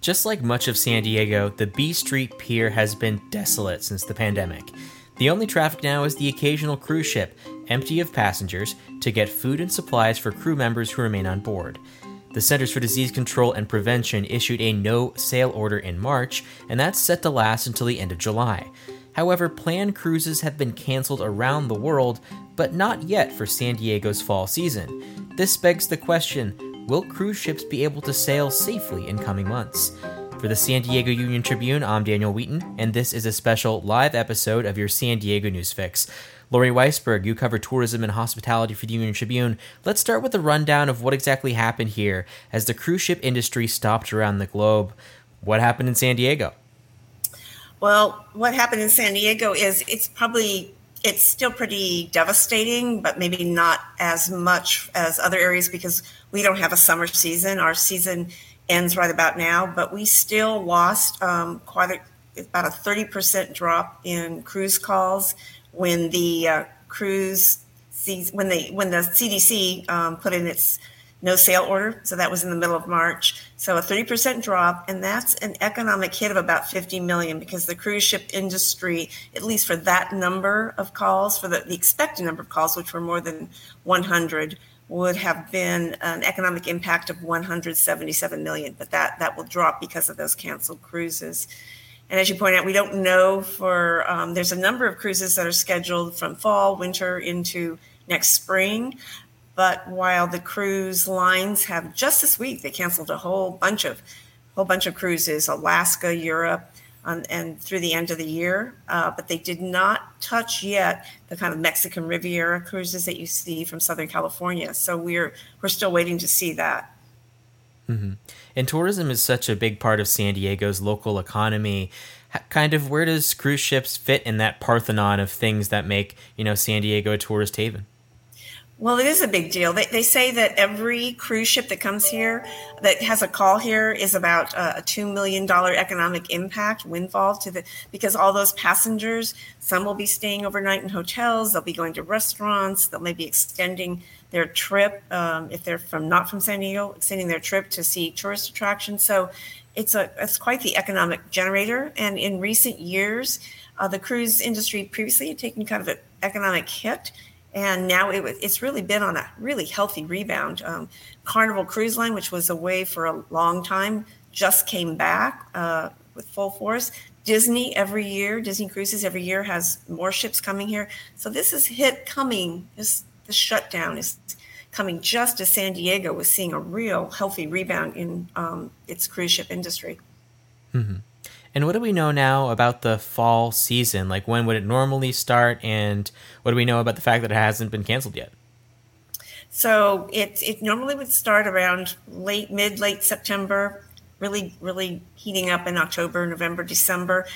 Just like much of San Diego, the B Street Pier has been desolate since the pandemic. The only traffic now is the occasional cruise ship, empty of passengers, to get food and supplies for crew members who remain on board. The Centers for Disease Control and Prevention issued a no sail order in March, and that's set to last until the end of July. However, planned cruises have been canceled around the world, but not yet for San Diego's fall season. This begs the question will cruise ships be able to sail safely in coming months? For the San Diego Union Tribune, I'm Daniel Wheaton, and this is a special live episode of your San Diego News Fix. Lori Weisberg, you cover tourism and hospitality for the Union Tribune. Let's start with a rundown of what exactly happened here as the cruise ship industry stopped around the globe. What happened in San Diego? Well, what happened in San Diego is it's probably it's still pretty devastating, but maybe not as much as other areas because we don't have a summer season. Our season ends right about now, but we still lost um, quite a, about a 30% drop in cruise calls when the uh, cruise when they when the CDC um, put in its no sail order. So that was in the middle of March. So a 30% drop, and that's an economic hit of about 50 million because the cruise ship industry, at least for that number of calls, for the, the expected number of calls, which were more than 100, would have been an economic impact of 177 million. But that that will drop because of those canceled cruises. And as you point out, we don't know for um, there's a number of cruises that are scheduled from fall, winter into next spring. But while the cruise lines have just this week, they canceled a whole bunch of whole bunch of cruises, Alaska, Europe, um, and through the end of the year. Uh, but they did not touch yet the kind of Mexican Riviera cruises that you see from Southern California. So we're we're still waiting to see that. Mm-hmm. And tourism is such a big part of San Diego's local economy. Kind of where does cruise ships fit in that parthenon of things that make you know San Diego a tourist haven? Well, it is a big deal. They, they say that every cruise ship that comes here that has a call here is about a $2 million economic impact windfall to the, because all those passengers, some will be staying overnight in hotels, they'll be going to restaurants, they'll maybe extending their trip, um, if they're from not from San Diego, extending their trip to see tourist attractions. So it's a, it's quite the economic generator. And in recent years, uh, the cruise industry previously had taken kind of an economic hit and now it, it's really been on a really healthy rebound. Um, Carnival Cruise Line, which was away for a long time, just came back uh, with full force. Disney every year, Disney Cruises every year has more ships coming here. So this is hit coming. This the shutdown is coming just as San Diego was seeing a real healthy rebound in um, its cruise ship industry. Mm-hmm. And what do we know now about the fall season? Like when would it normally start, and what do we know about the fact that it hasn't been canceled yet? So it it normally would start around late mid late September, really really heating up in October, November, December.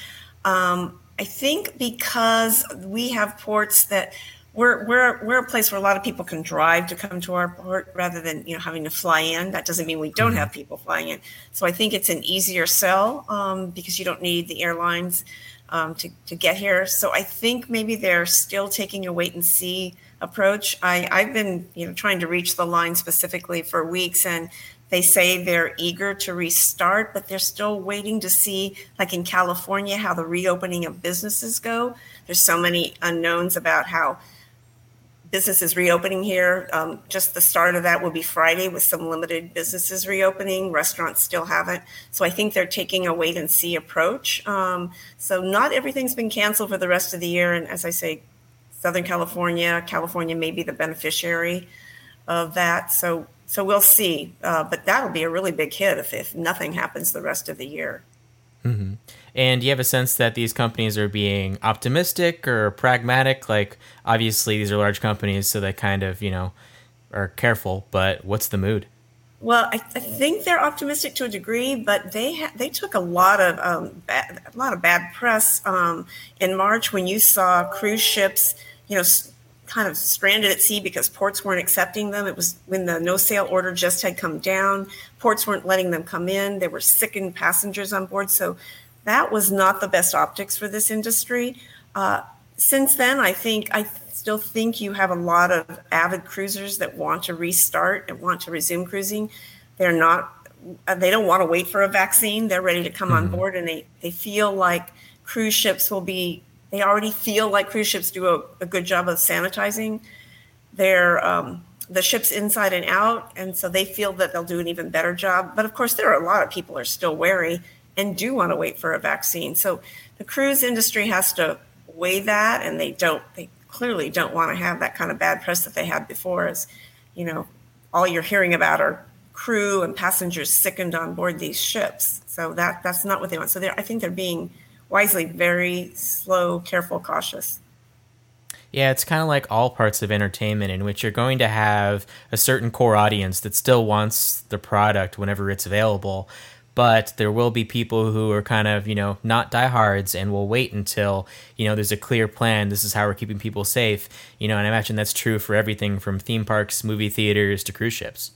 Um, I think because we have ports that we're we're we're a place where a lot of people can drive to come to our port rather than you know having to fly in. That doesn't mean we don't mm-hmm. have people flying in. So I think it's an easier sell um, because you don't need the airlines um, to to get here. So I think maybe they're still taking a wait and see approach. I I've been you know trying to reach the line specifically for weeks and. They say they're eager to restart, but they're still waiting to see, like in California, how the reopening of businesses go. There's so many unknowns about how businesses reopening here. Um, just the start of that will be Friday with some limited businesses reopening. Restaurants still haven't. So I think they're taking a wait and see approach. Um, so not everything's been canceled for the rest of the year. And as I say, Southern California, California may be the beneficiary of that. So so we'll see. Uh, but that'll be a really big hit if, if nothing happens the rest of the year. Mm-hmm. And do you have a sense that these companies are being optimistic or pragmatic? Like, obviously, these are large companies, so they kind of, you know, are careful. But what's the mood? Well, I, I think they're optimistic to a degree, but they ha- they took a lot of um, bad, a lot of bad press um, in March when you saw cruise ships, you know, kind of stranded at sea because ports weren't accepting them. It was when the no sail order just had come down. Ports weren't letting them come in. There were sickened passengers on board, so that was not the best optics for this industry. Uh, since then, I think I still think you have a lot of avid cruisers that want to restart and want to resume cruising. They're not uh, they don't want to wait for a vaccine. They're ready to come mm-hmm. on board, and they they feel like cruise ships will be. They already feel like cruise ships do a, a good job of sanitizing their um, the ships inside and out, and so they feel that they'll do an even better job. But of course, there are a lot of people are still wary and do want to wait for a vaccine. So the cruise industry has to weigh that, and they don't. They clearly don't want to have that kind of bad press that they had before. As you know, all you're hearing about are crew and passengers sickened on board these ships. So that that's not what they want. So I think they're being wisely very slow, careful, cautious. Yeah, it's kind of like all parts of entertainment in which you're going to have a certain core audience that still wants the product whenever it's available, but there will be people who are kind of, you know, not diehards and will wait until, you know, there's a clear plan. This is how we're keeping people safe, you know, and I imagine that's true for everything from theme parks, movie theaters to cruise ships.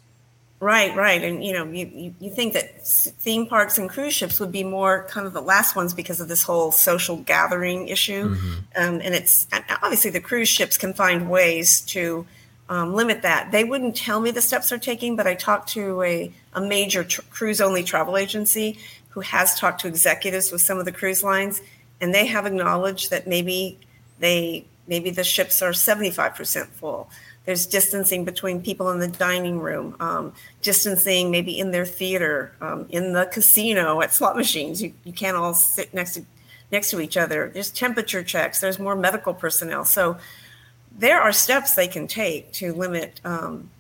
Right, right. And, you know, you, you, think that theme parks and cruise ships would be more kind of the last ones because of this whole social gathering issue. Mm-hmm. Um, and it's obviously the cruise ships can find ways to um, limit that. They wouldn't tell me the steps they're taking, but I talked to a, a major tr- cruise only travel agency who has talked to executives with some of the cruise lines, and they have acknowledged that maybe they maybe the ships are 75% full there's distancing between people in the dining room, um, distancing maybe in their theater, um, in the casino, at slot machines. You, you can't all sit next to next to each other. There's temperature checks. There's more medical personnel. So there are steps they can take to limit um,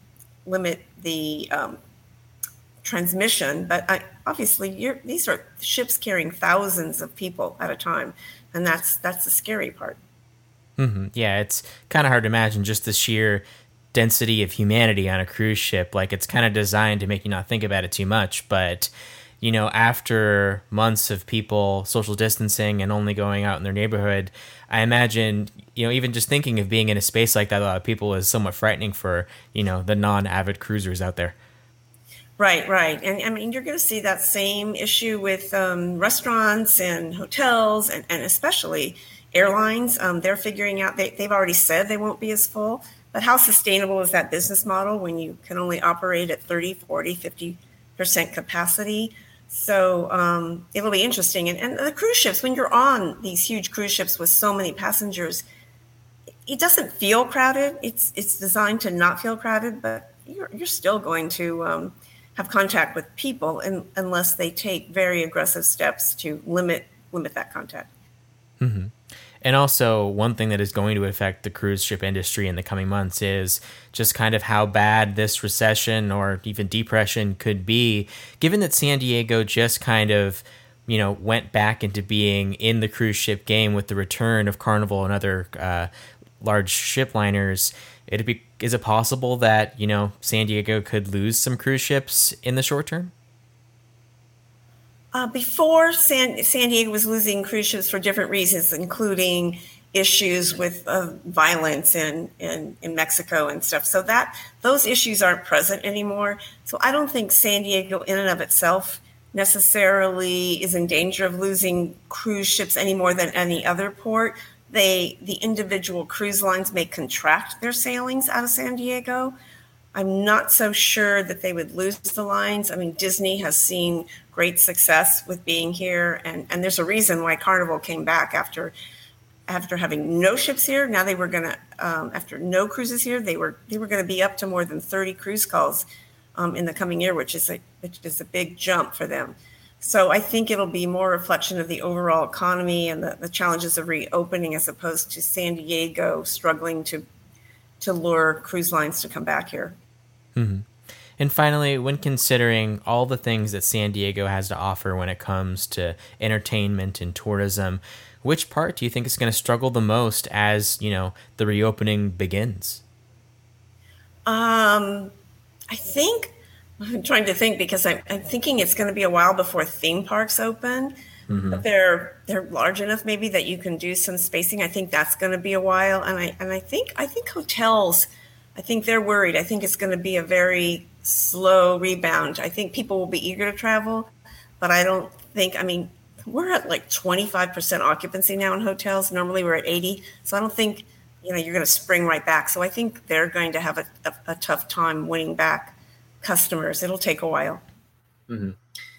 limit the um, transmission. But I, obviously, these are ships carrying thousands of people at a time, and that's that's the scary part. Mm-hmm. Yeah, it's kind of hard to imagine just the sheer density of humanity on a cruise ship. Like it's kind of designed to make you not think about it too much. But, you know, after months of people social distancing and only going out in their neighborhood, I imagine, you know, even just thinking of being in a space like that, a lot of people is somewhat frightening for, you know, the non avid cruisers out there. Right, right. And I mean, you're going to see that same issue with um, restaurants and hotels and, and especially airlines. Um, they're figuring out, they, they've already said they won't be as full, but how sustainable is that business model when you can only operate at 30, 40, 50% capacity? So um, it'll be interesting. And, and the cruise ships, when you're on these huge cruise ships with so many passengers, it doesn't feel crowded. It's it's designed to not feel crowded, but you're, you're still going to um, have contact with people in, unless they take very aggressive steps to limit limit that contact. Mm-hmm. And also, one thing that is going to affect the cruise ship industry in the coming months is just kind of how bad this recession or even depression could be, given that San Diego just kind of, you know, went back into being in the cruise ship game with the return of Carnival and other uh, large ship liners. It'd be is it possible that you know San Diego could lose some cruise ships in the short term? Uh, before San, San Diego was losing cruise ships for different reasons, including issues with uh, violence in, in, in Mexico and stuff. So that those issues aren't present anymore. So I don't think San Diego, in and of itself, necessarily is in danger of losing cruise ships any more than any other port. They the individual cruise lines may contract their sailings out of San Diego. I'm not so sure that they would lose the lines. I mean, Disney has seen great success with being here, and, and there's a reason why Carnival came back after after having no ships here. Now they were going to um, after no cruises here, they were they were going to be up to more than 30 cruise calls um, in the coming year, which is a which is a big jump for them. So I think it'll be more reflection of the overall economy and the, the challenges of reopening as opposed to San Diego struggling to to lure cruise lines to come back here. Mm-hmm. And finally, when considering all the things that San Diego has to offer when it comes to entertainment and tourism, which part do you think is going to struggle the most as you know the reopening begins? Um, I think I'm trying to think because I'm, I'm thinking it's going to be a while before theme parks open. Mm-hmm. But they're they're large enough maybe that you can do some spacing. I think that's going to be a while, and I and I think I think hotels I think they're worried. I think it's going to be a very slow rebound. I think people will be eager to travel, but I don't think, I mean, we're at like 25% occupancy now in hotels. Normally we're at 80. So I don't think, you know, you're going to spring right back. So I think they're going to have a, a, a tough time winning back customers. It'll take a while. Mm-hmm.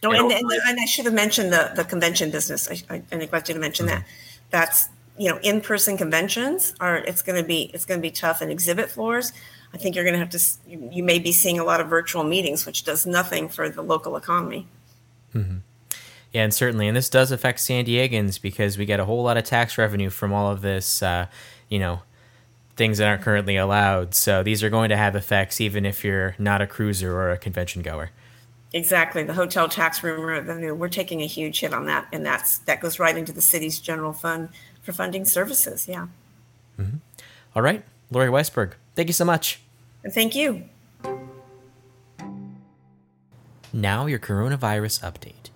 Oh, and, and, and, I should have mentioned the, the convention business. I, I, I neglected to mention mm-hmm. that. That's you know in-person conventions are it's going to be it's going to be tough and exhibit floors. I think you're going to have to you, may be seeing a lot of virtual meetings, which does nothing for the local economy. Mm-hmm. Yeah, and certainly, and this does affect San Diegans because we get a whole lot of tax revenue from all of this, uh, you know, things that aren't currently allowed. So these are going to have effects even if you're not a cruiser or a convention goer. Exactly, the hotel tax room revenue. We're taking a huge hit on that, and that's that goes right into the city's general fund for funding services. Yeah. Mm-hmm. All right, Lori Weisberg, thank you so much. Thank you. Now your coronavirus update.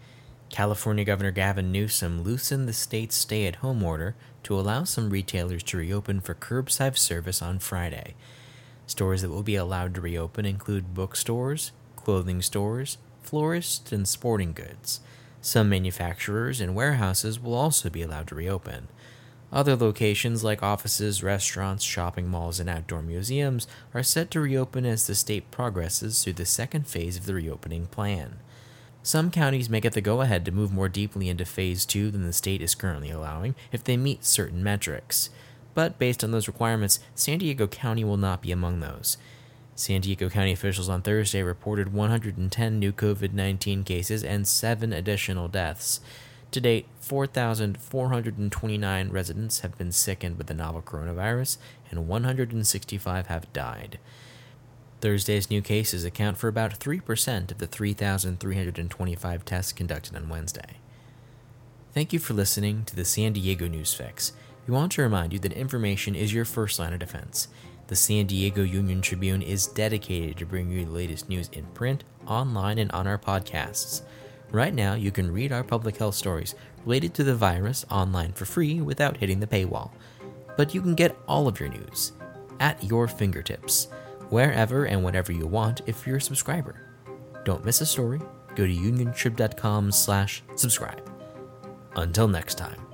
California Governor Gavin Newsom loosened the state's stay at home order to allow some retailers to reopen for curbside service on Friday. Stores that will be allowed to reopen include bookstores, clothing stores, florists, and sporting goods. Some manufacturers and warehouses will also be allowed to reopen. Other locations like offices, restaurants, shopping malls, and outdoor museums are set to reopen as the state progresses through the second phase of the reopening plan. Some counties may get the go ahead to move more deeply into Phase 2 than the state is currently allowing if they meet certain metrics. But based on those requirements, San Diego County will not be among those. San Diego County officials on Thursday reported 110 new COVID 19 cases and 7 additional deaths. To date, 4,429 residents have been sickened with the novel coronavirus, and 165 have died. Thursday's new cases account for about 3% of the 3,325 tests conducted on Wednesday. Thank you for listening to the San Diego News Fix. We want to remind you that information is your first line of defense. The San Diego Union Tribune is dedicated to bringing you the latest news in print, online, and on our podcasts. Right now, you can read our public health stories related to the virus online for free without hitting the paywall. But you can get all of your news at your fingertips wherever and whenever you want if you're a subscriber. Don't miss a story. Go to uniontrib.com slash subscribe. Until next time.